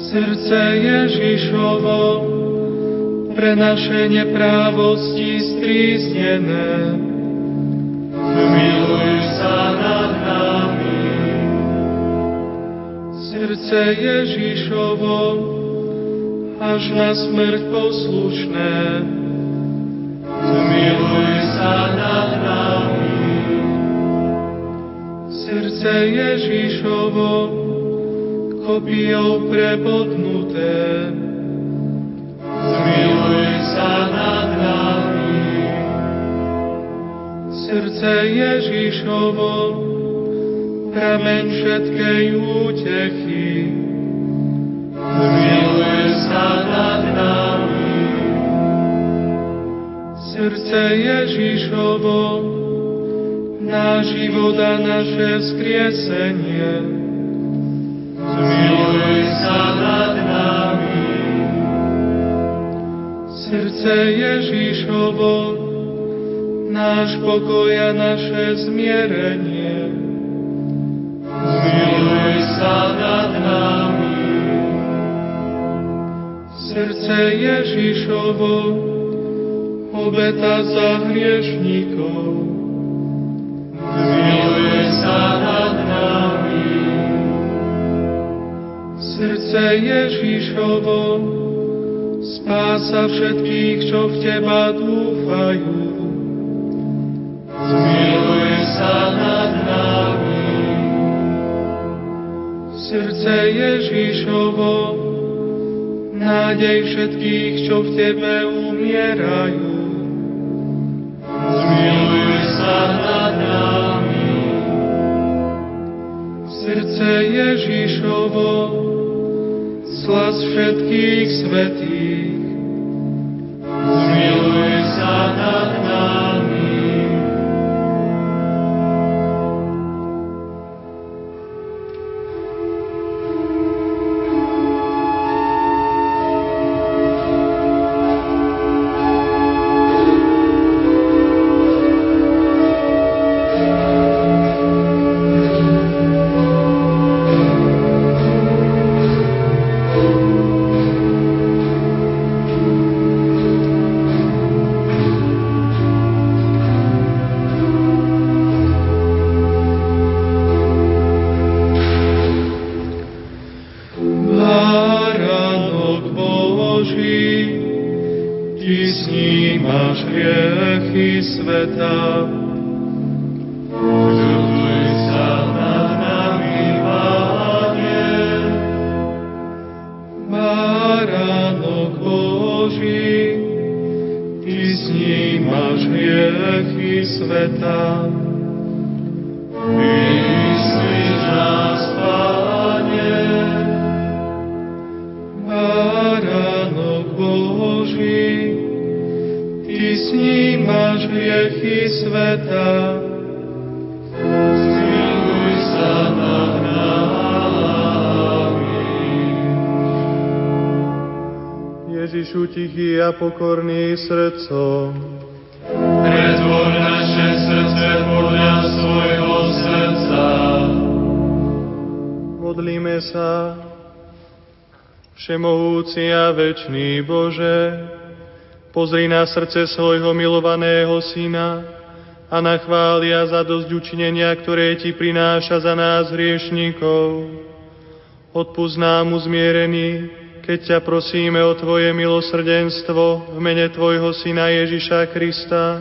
Srdce Ježišovo, pre naše neprávosti stríznené, zmiluj sa nad nami. Srdce Ježišovo, až na smrť poslušné, zmiluj sa nad nami. Srdce Ježišovo, kopijou prebodnuté, zmiluj sa nad nami. Srdce Ježišovo, prameň všetkej útechy, zmiluj sa nad nami. Srdce Ježišovo, náš život a naše vzkriesenie, zmiluj sa nad nami. Srdce Ježišovo, náš pokoj a naše zmierenie, zmiluj sa nad nami. Srdce Ježišovo, obeta za hriešníkov, Srdce Ježišovo, spása všetkých, čo v Teba dúfajú. Zmiluj sa nad nami. Srdce Ježišovo, nádej všetkých, čo v Tebe umierajú. Všetkých svetých. Snímaš hriechy sveta. Vyslíš nás, Pane. Báránok Boží, Ty snímaš hriechy sveta. Ježišu tichý a pokorný srdcom, Pretvor naše srdce podľa svojho srdca. modlíme sa. Všemohúci a večný Bože, pozri na srdce svojho milovaného Syna a na chvália za dosť učinenia, ktoré Ti prináša za nás hriešníkov. Odpúsť nám uzmierený, keď ťa prosíme o Tvoje milosrdenstvo v mene Tvojho Syna Ježiša Krista,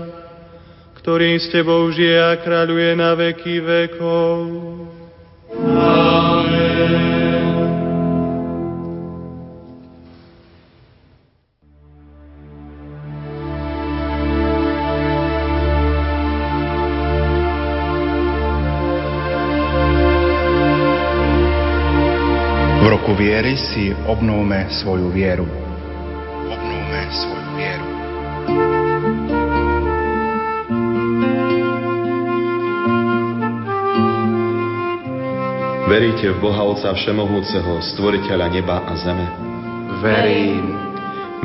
ktorý s Tebou žije a kráľuje na veky vekov. Viery si obnovme svoju vieru. Obnovme svoju vieru. Veríte v Boha Otca Všemohúceho, Stvoriteľa neba a zeme? Verím.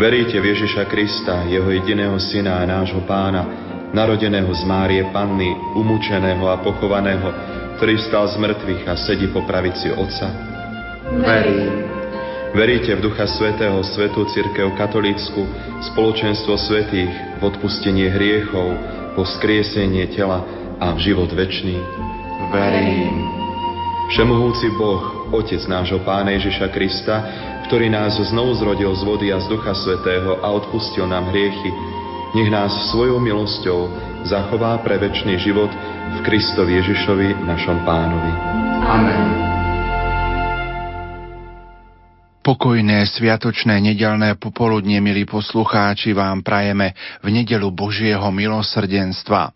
Veríte v Ježiša Krista, Jeho jediného Syna a nášho Pána, narodeného z Márie Panny, umúčeného a pochovaného, ktorý stal z mŕtvych a sedí po pravici Otca? Verím. Veríte v Ducha Svetého, Svetú Církev Katolícku, spoločenstvo svetých, v odpustenie hriechov, po skriesenie tela a v život večný? Verím. Všemohúci Boh, Otec nášho Pána Ježiša Krista, ktorý nás znovu zrodil z vody a z Ducha Svetého a odpustil nám hriechy, nech nás svojou milosťou zachová pre večný život v Kristovi Ježišovi, našom Pánovi. Amen. Pokojné sviatočné nedelné popoludne, milí poslucháči, vám prajeme v nedelu Božieho milosrdenstva.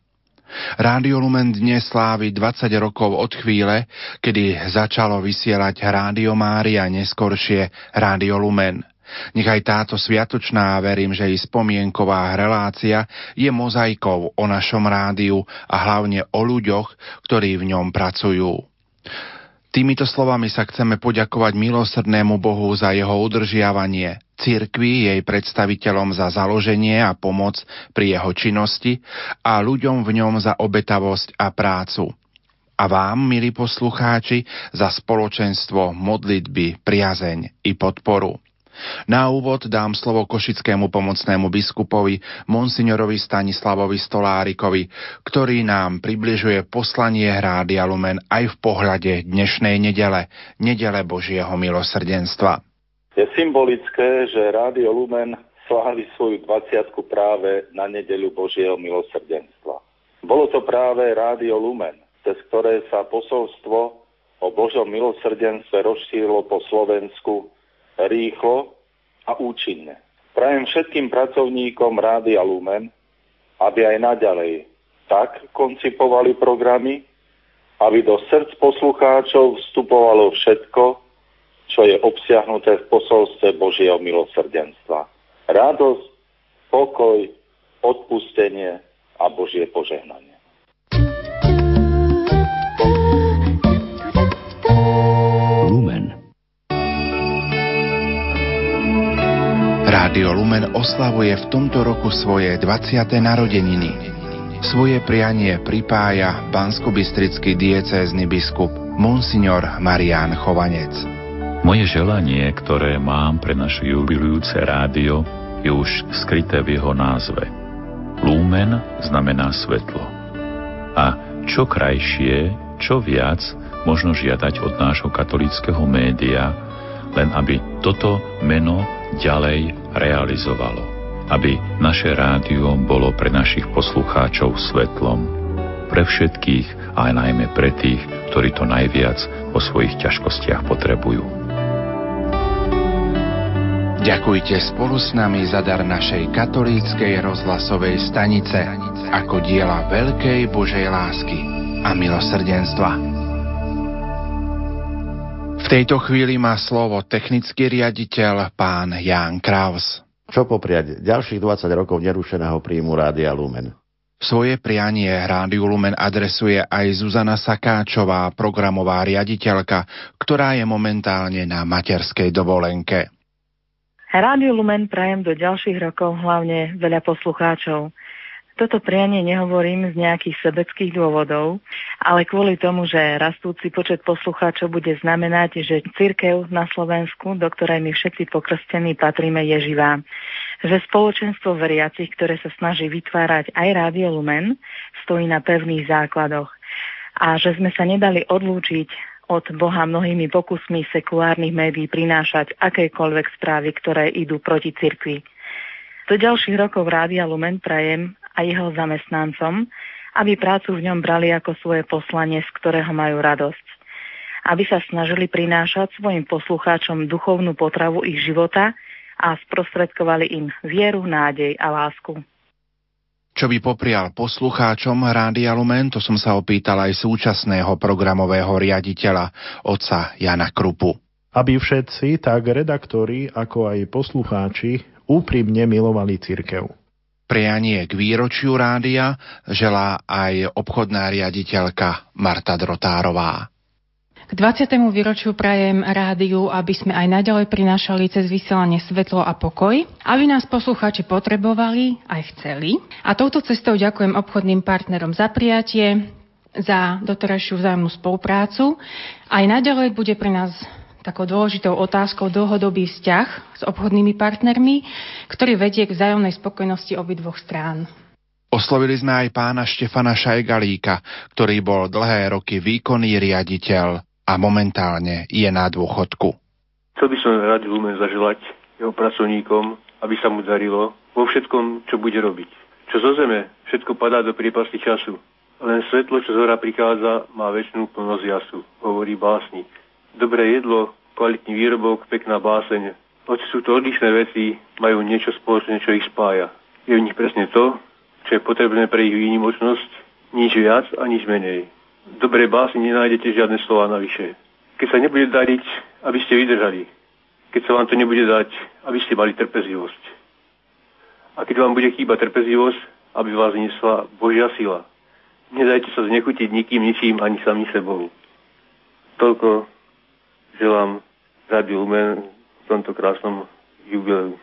Rádio Lumen dnes slávi 20 rokov od chvíle, kedy začalo vysielať Rádio Mária, neskoršie Rádio Lumen. Nechaj táto sviatočná, verím, že i spomienková relácia je mozaikou o našom rádiu a hlavne o ľuďoch, ktorí v ňom pracujú. Týmito slovami sa chceme poďakovať milosrdnému Bohu za jeho udržiavanie, cirkvi jej predstaviteľom za založenie a pomoc pri jeho činnosti a ľuďom v ňom za obetavosť a prácu. A vám, milí poslucháči, za spoločenstvo, modlitby, priazeň i podporu. Na úvod dám slovo košickému pomocnému biskupovi Monsignorovi Stanislavovi Stolárikovi, ktorý nám približuje poslanie Rádia Lumen aj v pohľade dnešnej nedele, nedele Božieho milosrdenstva. Je symbolické, že Rádio Lumen slávi svoju 20 práve na nedeľu Božieho milosrdenstva. Bolo to práve Rádio Lumen, cez ktoré sa posolstvo o Božom milosrdenstve rozšírilo po Slovensku rýchlo a účinne. Prajem všetkým pracovníkom Rádia Lumen, aby aj naďalej tak koncipovali programy, aby do srdc poslucháčov vstupovalo všetko, čo je obsiahnuté v posolstve Božieho milosrdenstva. Radosť, pokoj, odpustenie a Božie požehnanie. Rádio Lumen oslavuje v tomto roku svoje 20. narodeniny. Svoje prianie pripája banskobistrický diecézny biskup Monsignor Marián Chovanec. Moje želanie, ktoré mám pre naše jubilujúce rádio, je už skryté v jeho názve. Lumen znamená svetlo. A čo krajšie, čo viac možno žiadať od nášho katolického média, len aby toto meno ďalej realizovalo. Aby naše rádio bolo pre našich poslucháčov svetlom. Pre všetkých, ale najmä pre tých, ktorí to najviac o svojich ťažkostiach potrebujú. Ďakujte spolu s nami za dar našej katolíckej rozhlasovej stanice ako diela veľkej Božej lásky a milosrdenstva. V tejto chvíli má slovo technický riaditeľ pán Ján Kraus. Čo popriať ďalších 20 rokov nerušeného príjmu Rádia Lumen? Svoje prianie Rádiu Lumen adresuje aj Zuzana Sakáčová, programová riaditeľka, ktorá je momentálne na materskej dovolenke. Rádiu Lumen prajem do ďalších rokov hlavne veľa poslucháčov. Toto prianie nehovorím z nejakých sebeckých dôvodov, ale kvôli tomu, že rastúci počet poslucháčov bude znamenať, že církev na Slovensku, do ktorej my všetci pokrstení patríme, je živá. Že spoločenstvo veriacich, ktoré sa snaží vytvárať aj Rádio Lumen, stojí na pevných základoch. A že sme sa nedali odlúčiť od Boha mnohými pokusmi sekulárnych médií prinášať akékoľvek správy, ktoré idú proti cirkvi. Do ďalších rokov Rádia Lumen prajem a jeho zamestnancom, aby prácu v ňom brali ako svoje poslanie, z ktorého majú radosť. Aby sa snažili prinášať svojim poslucháčom duchovnú potravu ich života a sprostredkovali im vieru, nádej a lásku. Čo by poprial poslucháčom Rádia Lumen, to som sa opýtal aj súčasného programového riaditeľa, otca Jana Krupu. Aby všetci, tak redaktori, ako aj poslucháči, úprimne milovali cirkev prianie k výročiu rádia želá aj obchodná riaditeľka Marta Drotárová. K 20. výročiu prajem rádiu, aby sme aj naďalej prinášali cez vysielanie svetlo a pokoj, aby nás poslucháči potrebovali aj chceli. A touto cestou ďakujem obchodným partnerom za prijatie, za doterajšiu vzájomnú spoluprácu. Aj naďalej bude pre nás takou dôležitou otázkou dlhodobý vzťah s obchodnými partnermi, ktorý vedie k vzájomnej spokojnosti obidvoch strán. Oslovili sme aj pána Štefana Šajgalíka, ktorý bol dlhé roky výkonný riaditeľ a momentálne je na dôchodku. Chcel by som rád Lumen zaželať jeho pracovníkom, aby sa mu darilo vo všetkom, čo bude robiť. Čo zo zeme, všetko padá do priepasti času. Len svetlo, čo z hora prichádza, má väčšinu plnosť jasu, hovorí básnik. Dobré jedlo, kvalitný výrobok, pekná báseň. Hoci sú to odlišné veci, majú niečo spoločné, čo ich spája. Je v nich presne to, čo je potrebné pre ich výnimočnosť, nič viac a nič menej. Dobré básni nenájdete žiadne slova navyše. Keď sa nebude dariť, aby ste vydržali. Keď sa vám to nebude dať, aby ste mali trpezlivosť. A keď vám bude chýba trpezlivosť, aby vás nesla Božia sila. Nedajte sa znechutiť nikým, ničím, ani sami sebou. Toľko želám Rádiu Lumen v tomto krásnom jubileu.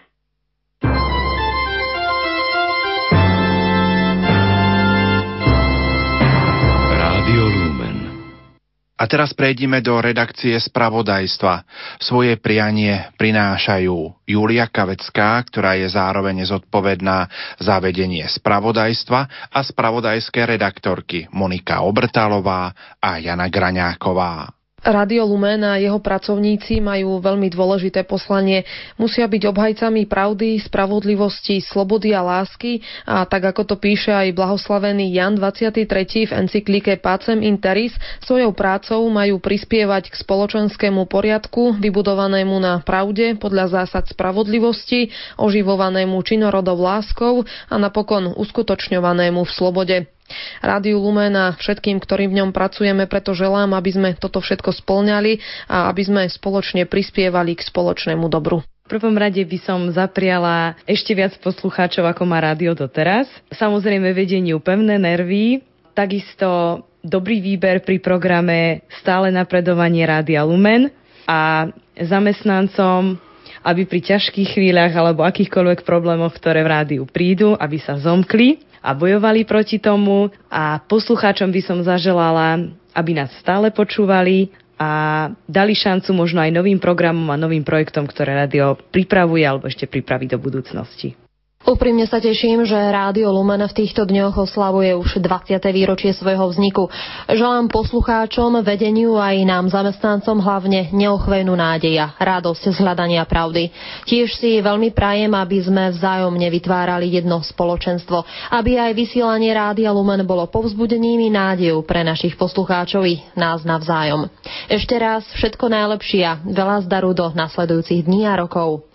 A teraz prejdime do redakcie spravodajstva. Svoje prianie prinášajú Julia Kavecká, ktorá je zároveň zodpovedná za vedenie spravodajstva a spravodajské redaktorky Monika Obrtalová a Jana Graňáková. Radio Lumen a jeho pracovníci majú veľmi dôležité poslanie. Musia byť obhajcami pravdy, spravodlivosti, slobody a lásky a tak ako to píše aj blahoslavený Jan 23. v encyklike Pacem Interis, svojou prácou majú prispievať k spoločenskému poriadku, vybudovanému na pravde podľa zásad spravodlivosti, oživovanému činorodov láskou a napokon uskutočňovanému v slobode. Rádiu Lumen a všetkým, ktorým v ňom pracujeme, preto želám, aby sme toto všetko splňali a aby sme spoločne prispievali k spoločnému dobru. V prvom rade by som zapriala ešte viac poslucháčov, ako má rádio doteraz. Samozrejme vedeniu pevné nervy, takisto dobrý výber pri programe stále napredovanie Rádia Lumen a zamestnancom aby pri ťažkých chvíľach alebo akýchkoľvek problémoch, ktoré v rádiu prídu, aby sa zomkli a bojovali proti tomu a poslucháčom by som zaželala, aby nás stále počúvali a dali šancu možno aj novým programom a novým projektom, ktoré rádio pripravuje alebo ešte pripraví do budúcnosti. Úprimne sa teším, že Rádio Lumen v týchto dňoch oslavuje už 20. výročie svojho vzniku. Želám poslucháčom, vedeniu aj nám zamestnancom hlavne neochvejnú nádeja, radosť z hľadania pravdy. Tiež si veľmi prajem, aby sme vzájomne vytvárali jedno spoločenstvo, aby aj vysielanie Rádia Lumen bolo povzbudením i nádejou pre našich poslucháčov i nás navzájom. Ešte raz všetko najlepšie a veľa zdaru do nasledujúcich dní a rokov.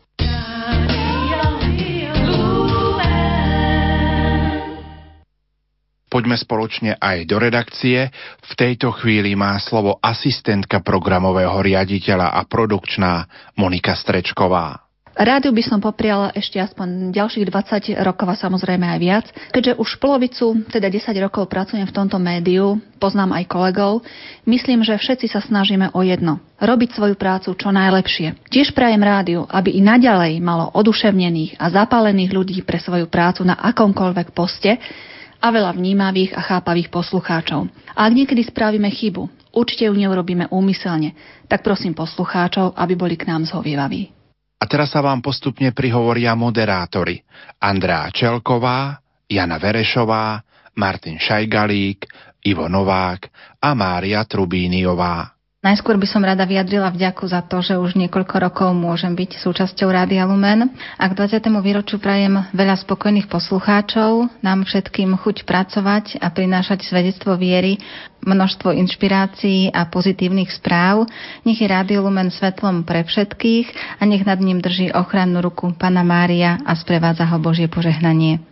Poďme spoločne aj do redakcie. V tejto chvíli má slovo asistentka programového riaditeľa a produkčná Monika Strečková. Rádiu by som popriala ešte aspoň ďalších 20 rokov a samozrejme aj viac, keďže už polovicu, teda 10 rokov pracujem v tomto médiu, poznám aj kolegov, myslím, že všetci sa snažíme o jedno. Robiť svoju prácu čo najlepšie. Tiež prajem rádiu, aby i naďalej malo oduševnených a zapálených ľudí pre svoju prácu na akomkoľvek poste, a veľa vnímavých a chápavých poslucháčov. A ak niekedy spravíme chybu, určite ju neurobíme úmyselne, tak prosím poslucháčov, aby boli k nám zhovievaví. A teraz sa vám postupne prihovoria moderátori Andrea Čelková, Jana Verešová, Martin Šajgalík, Ivo Novák a Mária Trubíniová. Najskôr by som rada vyjadrila vďaku za to, že už niekoľko rokov môžem byť súčasťou Rádia Lumen a k 20. výročiu prajem veľa spokojných poslucháčov, nám všetkým chuť pracovať a prinášať svedectvo viery, množstvo inšpirácií a pozitívnych správ. Nech je Rádio Lumen svetlom pre všetkých a nech nad ním drží ochrannú ruku Pana Mária a sprevádza ho Božie požehnanie.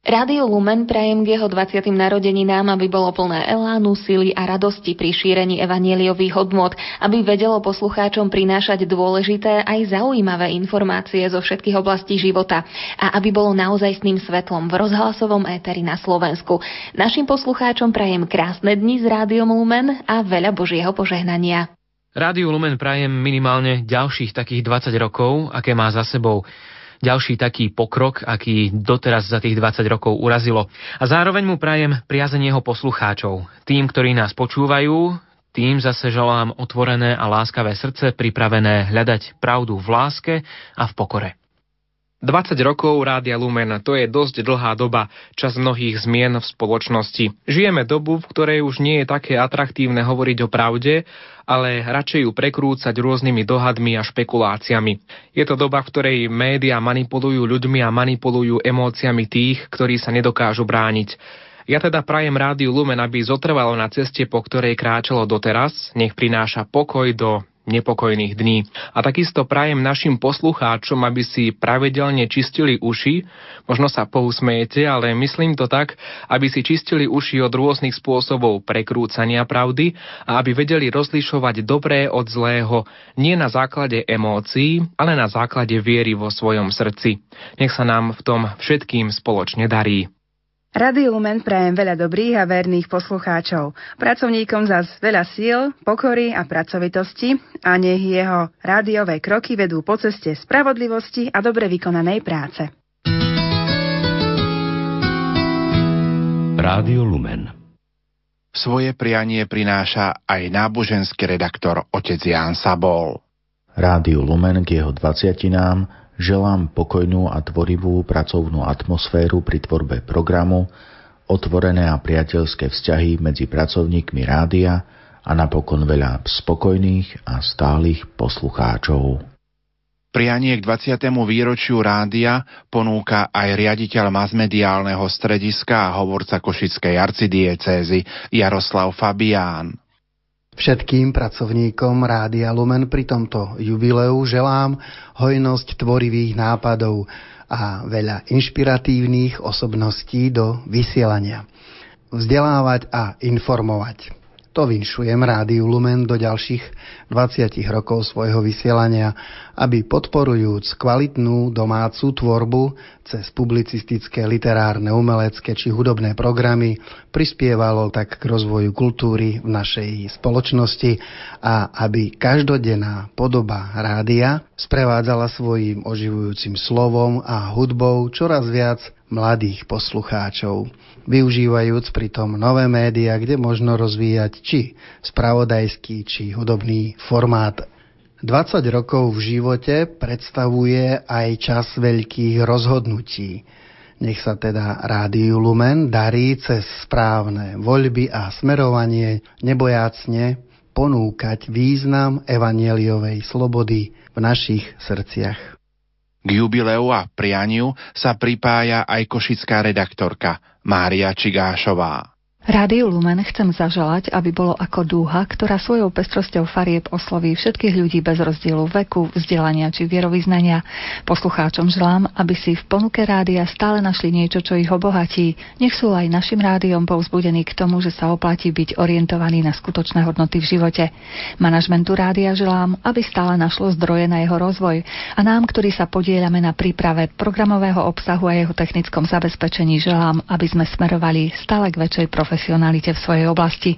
Rádio Lumen prajem k jeho 20. narodeninám, aby bolo plné elánu, sily a radosti pri šírení evanieliových hodnôt, aby vedelo poslucháčom prinášať dôležité aj zaujímavé informácie zo všetkých oblastí života a aby bolo naozajstným svetlom v rozhlasovom éteri na Slovensku. Našim poslucháčom prajem krásne dni s Rádiom Lumen a veľa Božieho požehnania. Rádiu Lumen prajem minimálne ďalších takých 20 rokov, aké má za sebou ďalší taký pokrok, aký doteraz za tých 20 rokov urazilo. A zároveň mu prajem priazeň jeho poslucháčov, tým, ktorí nás počúvajú, Tým zase želám otvorené a láskavé srdce, pripravené hľadať pravdu v láske a v pokore. 20 rokov Rádia Lumen, to je dosť dlhá doba, čas mnohých zmien v spoločnosti. Žijeme dobu, v ktorej už nie je také atraktívne hovoriť o pravde, ale radšej ju prekrúcať rôznymi dohadmi a špekuláciami. Je to doba, v ktorej médiá manipulujú ľuďmi a manipulujú emóciami tých, ktorí sa nedokážu brániť. Ja teda prajem Rádiu Lumen, aby zotrvalo na ceste, po ktorej kráčalo doteraz, nech prináša pokoj do nepokojných dní. A takisto prajem našim poslucháčom, aby si pravidelne čistili uši, možno sa pousmejete, ale myslím to tak, aby si čistili uši od rôznych spôsobov prekrúcania pravdy a aby vedeli rozlišovať dobré od zlého nie na základe emócií, ale na základe viery vo svojom srdci. Nech sa nám v tom všetkým spoločne darí. Radio Lumen prajem veľa dobrých a verných poslucháčov. Pracovníkom zas veľa síl, pokory a pracovitosti a nech jeho rádiové kroky vedú po ceste spravodlivosti a dobre vykonanej práce. Rádio Lumen Svoje prianie prináša aj náboženský redaktor otec Ján Sabol. Rádiu Lumen k jeho dvaciatinám Želám pokojnú a tvorivú pracovnú atmosféru pri tvorbe programu, otvorené a priateľské vzťahy medzi pracovníkmi rádia a napokon veľa spokojných a stálych poslucháčov. Prianie k 20. výročiu rádia ponúka aj riaditeľ masmediálneho strediska a hovorca Košickej arcidiecézy Jaroslav Fabián. Všetkým pracovníkom Rádia Lumen pri tomto jubileu želám hojnosť tvorivých nápadov a veľa inšpiratívnych osobností do vysielania. Vzdelávať a informovať. To vinšujem Rádiu Lumen do ďalších 20 rokov svojho vysielania, aby podporujúc kvalitnú domácu tvorbu cez publicistické, literárne, umelecké či hudobné programy prispievalo tak k rozvoju kultúry v našej spoločnosti a aby každodenná podoba rádia sprevádzala svojim oživujúcim slovom a hudbou čoraz viac mladých poslucháčov, využívajúc pritom nové médiá, kde možno rozvíjať či spravodajský, či hudobný formát. 20 rokov v živote predstavuje aj čas veľkých rozhodnutí. Nech sa teda Rádiu Lumen darí cez správne voľby a smerovanie nebojácne ponúkať význam evanieliovej slobody v našich srdciach. K jubileu a prianiu sa pripája aj košická redaktorka Mária Čigášová. Rádiu Lumen chcem zaželať, aby bolo ako dúha, ktorá svojou pestrosťou farieb osloví všetkých ľudí bez rozdielu veku, vzdelania či vierovýznania. Poslucháčom želám, aby si v ponuke rádia stále našli niečo, čo ich obohatí. Nech sú aj našim rádiom povzbudení k tomu, že sa oplatí byť orientovaný na skutočné hodnoty v živote. Manažmentu rádia želám, aby stále našlo zdroje na jeho rozvoj a nám, ktorí sa podielame na príprave programového obsahu a jeho technickom zabezpečení, želám, aby sme smerovali stále k väčšej prof profesionalite v svojej oblasti.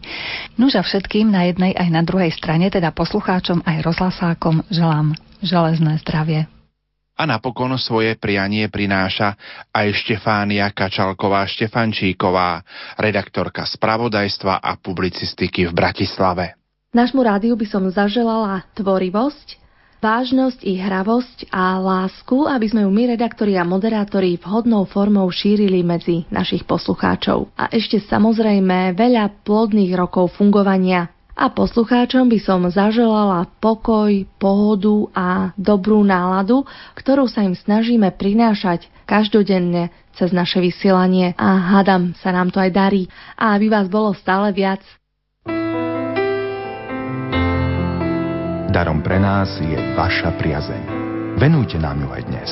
Nuža všetkým na jednej aj na druhej strane, teda poslucháčom aj rozhlasákom, želám železné zdravie. A napokon svoje prianie prináša aj Štefánia Kačalková-Štefančíková, redaktorka spravodajstva a publicistiky v Bratislave. Nášmu rádiu by som zaželala tvorivosť, vážnosť i hravosť a lásku, aby sme ju my, redaktori a moderátori, vhodnou formou šírili medzi našich poslucháčov. A ešte samozrejme veľa plodných rokov fungovania a poslucháčom by som zaželala pokoj, pohodu a dobrú náladu, ktorú sa im snažíme prinášať každodenne cez naše vysielanie a hadam sa nám to aj darí. A aby vás bolo stále viac, Darom pre nás je vaša priazeň. Venujte nám ju aj dnes.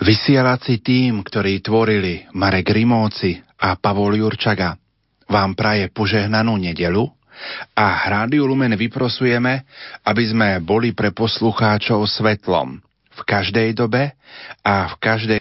Vysielací tým, ktorí tvorili Marek Rimóci a Pavol Jurčaga, vám praje požehnanú nedelu a Rádiu Lumen vyprosujeme, aby sme boli pre poslucháčov svetlom v každej dobe a v každej